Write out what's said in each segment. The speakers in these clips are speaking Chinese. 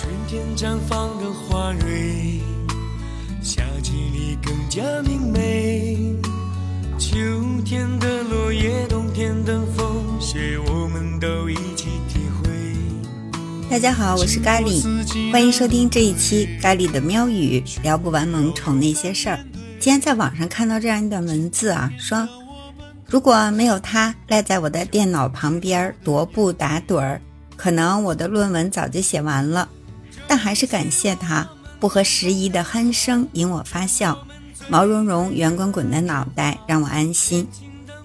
春天绽放的花蕊，夏季里更加明媚。秋天的落叶，冬天的风雪，我们都一起体会。大家好，我是咖喱，欢迎收听这一期咖喱的喵语，聊不完萌宠那些事儿。今天在网上看到这样一段文字啊，说如果没有他赖在我的电脑旁边踱步打盹儿，可能我的论文早就写完了。但还是感谢他不合时宜的鼾声引我发笑，毛茸茸圆滚滚的脑袋让我安心。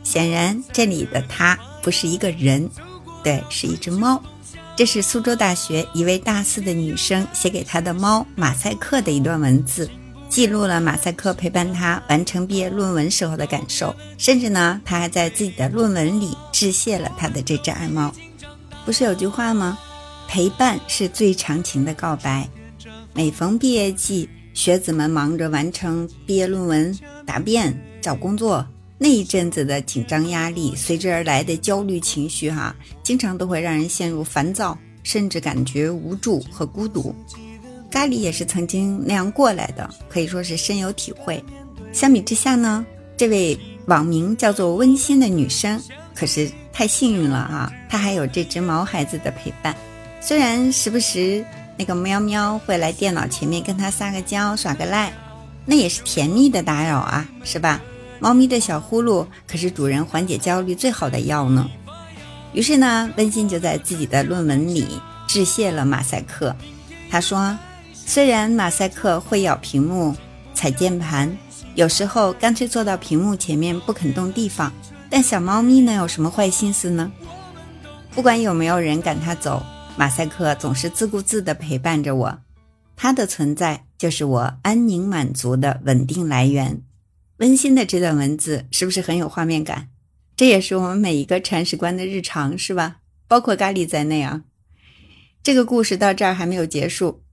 显然这里的他不是一个人，对，是一只猫。这是苏州大学一位大四的女生写给她的猫马赛克的一段文字，记录了马赛克陪伴她完成毕业论文时候的感受，甚至呢，她还在自己的论文里致谢了她的这只爱猫。不是有句话吗？陪伴是最长情的告白。每逢毕业季，学子们忙着完成毕业论文、答辩、找工作。那一阵子的紧张压力，随之而来的焦虑情绪，哈，经常都会让人陷入烦躁，甚至感觉无助和孤独。咖喱也是曾经那样过来的，可以说是深有体会。相比之下呢，这位网名叫做温馨的女生可是太幸运了啊！她还有这只毛孩子的陪伴，虽然时不时那个喵喵会来电脑前面跟它撒个娇、耍个赖，那也是甜蜜的打扰啊，是吧？猫咪的小呼噜可是主人缓解焦虑最好的药呢。于是呢，温馨就在自己的论文里致谢了马赛克。他说：“虽然马赛克会咬屏幕、踩键盘，有时候干脆坐到屏幕前面不肯动地方，但小猫咪能有什么坏心思呢？不管有没有人赶它走，马赛克总是自顾自地陪伴着我。它的存在就是我安宁满足的稳定来源。”温馨的这段文字是不是很有画面感？这也是我们每一个铲屎官的日常，是吧？包括咖喱在内啊。这个故事到这儿还没有结束。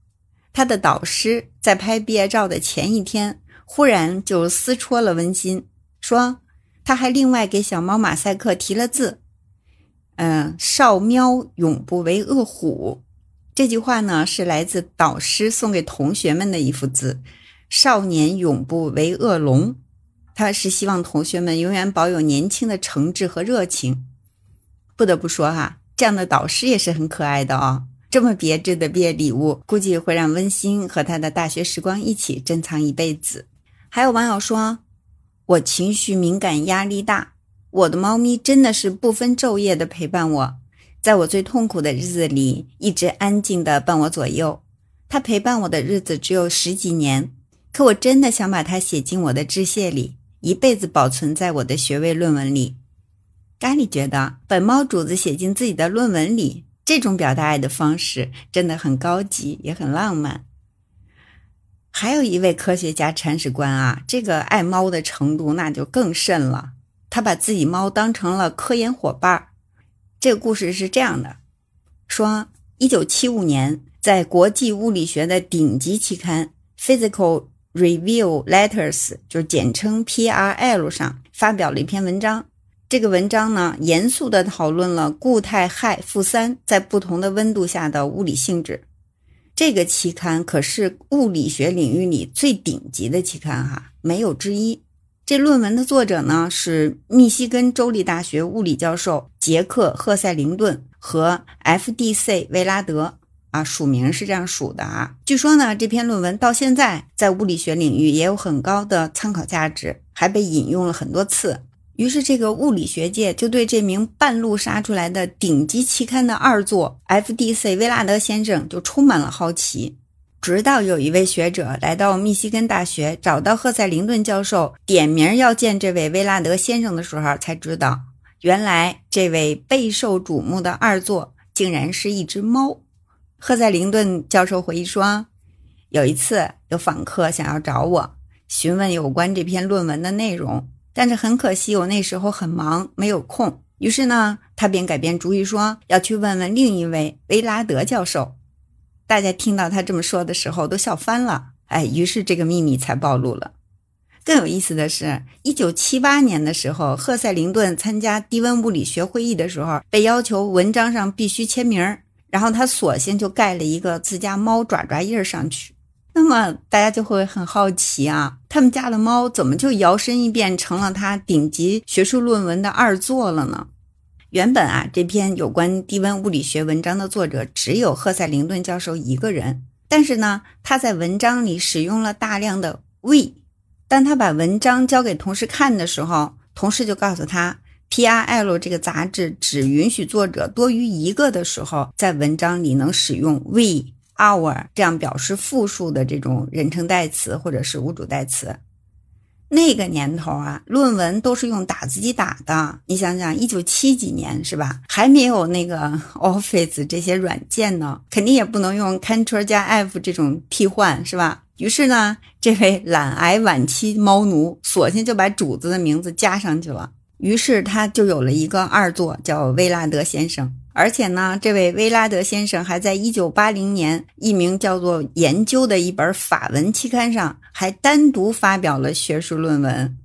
他的导师在拍毕业照的前一天，忽然就撕戳了温馨，说他还另外给小猫马赛克提了字：“嗯，少喵永不为恶虎。”这句话呢，是来自导师送给同学们的一幅字：“少年永不为恶龙。”他是希望同学们永远保有年轻的诚挚和热情。不得不说哈，这样的导师也是很可爱的哦。这么别致的毕业礼物，估计会让温馨和他的大学时光一起珍藏一辈子。还有网友说，我情绪敏感，压力大，我的猫咪真的是不分昼夜的陪伴我，在我最痛苦的日子里，一直安静的伴我左右。它陪伴我的日子只有十几年，可我真的想把它写进我的致谢里。一辈子保存在我的学位论文里。咖喱觉得，本猫主子写进自己的论文里，这种表达爱的方式真的很高级，也很浪漫。还有一位科学家铲屎官啊，这个爱猫的程度那就更甚了。他把自己猫当成了科研伙伴。这个故事是这样的：说，一九七五年，在国际物理学的顶级期刊《Physical》。Review Letters 就简称 PRL 上发表了一篇文章。这个文章呢，严肃地讨论了固态氦负三在不同的温度下的物理性质。这个期刊可是物理学领域里最顶级的期刊哈，没有之一。这论文的作者呢是密西根州立大学物理教授杰克·赫塞灵顿和 F.D.C. 维拉德。啊，署名是这样署的啊。据说呢，这篇论文到现在在物理学领域也有很高的参考价值，还被引用了很多次。于是，这个物理学界就对这名半路杀出来的顶级期刊的二作 F.D.C. 维拉德先生就充满了好奇。直到有一位学者来到密西根大学，找到赫塞灵顿教授，点名要见这位威拉德先生的时候，才知道原来这位备受瞩目的二作竟然是一只猫。赫塞灵顿教授回忆说：“有一次，有访客想要找我询问有关这篇论文的内容，但是很可惜，我那时候很忙，没有空。于是呢，他便改变主意，说要去问问另一位维拉德教授。大家听到他这么说的时候，都笑翻了。哎，于是这个秘密才暴露了。更有意思的是，一九七八年的时候，赫塞林顿参加低温物理学会议的时候，被要求文章上必须签名。”然后他索性就盖了一个自家猫爪爪印上去。那么大家就会很好奇啊，他们家的猫怎么就摇身一变成了他顶级学术论文的二作了呢？原本啊，这篇有关低温物理学文章的作者只有赫塞灵顿教授一个人，但是呢，他在文章里使用了大量的 we。当他把文章交给同事看的时候，同事就告诉他，PRL 这个杂志只允许作者多于一个的时候，在文章里能使用 we、our 这样表示复数的这种人称代词或者是无主代词。那个年头啊，论文都是用打字机打的。你想想，一九七几年是吧？还没有那个 Office 这些软件呢，肯定也不能用 Ctrl 加 F 这种替换是吧？于是呢，这位懒癌晚期猫奴索性就把主子的名字加上去了。于是他就有了一个二作，叫威拉德先生。而且呢，这位威拉德先生还在一九八零年一名叫做《研究》的一本法文期刊上，还单独发表了学术论文。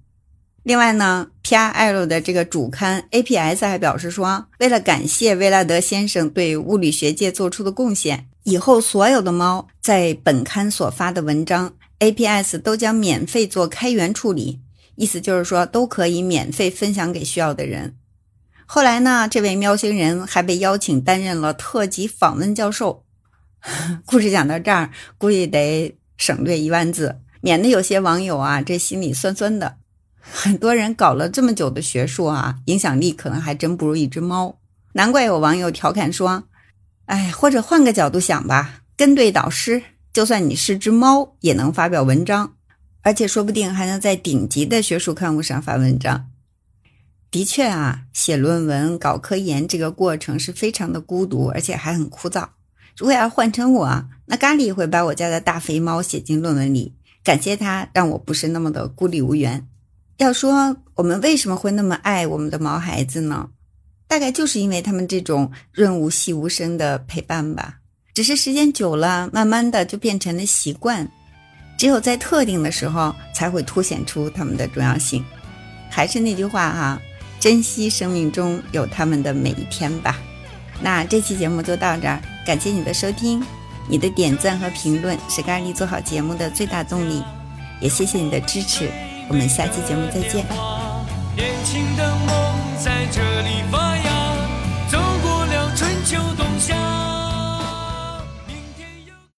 另外呢，P.R.L 的这个主刊 A.P.S 还表示说，为了感谢威拉德先生对物理学界做出的贡献。以后所有的猫在本刊所发的文章，APS 都将免费做开源处理，意思就是说都可以免费分享给需要的人。后来呢，这位喵星人还被邀请担任了特级访问教授。故事讲到这儿，估计得省略一万字，免得有些网友啊这心里酸酸的。很多人搞了这么久的学术啊，影响力可能还真不如一只猫。难怪有网友调侃说。哎，或者换个角度想吧，跟对导师，就算你是只猫，也能发表文章，而且说不定还能在顶级的学术刊物上发文章。的确啊，写论文、搞科研这个过程是非常的孤独，而且还很枯燥。如果要换成我，那咖喱会把我家的大肥猫写进论文里，感谢它让我不是那么的孤立无援。要说我们为什么会那么爱我们的毛孩子呢？大概就是因为他们这种润物细无声的陪伴吧，只是时间久了，慢慢的就变成了习惯，只有在特定的时候才会凸显出他们的重要性。还是那句话哈，珍惜生命中有他们的每一天吧。那这期节目就到这儿，感谢你的收听，你的点赞和评论是咖喱做好节目的最大动力，也谢谢你的支持，我们下期节目再见。年轻的梦在这里发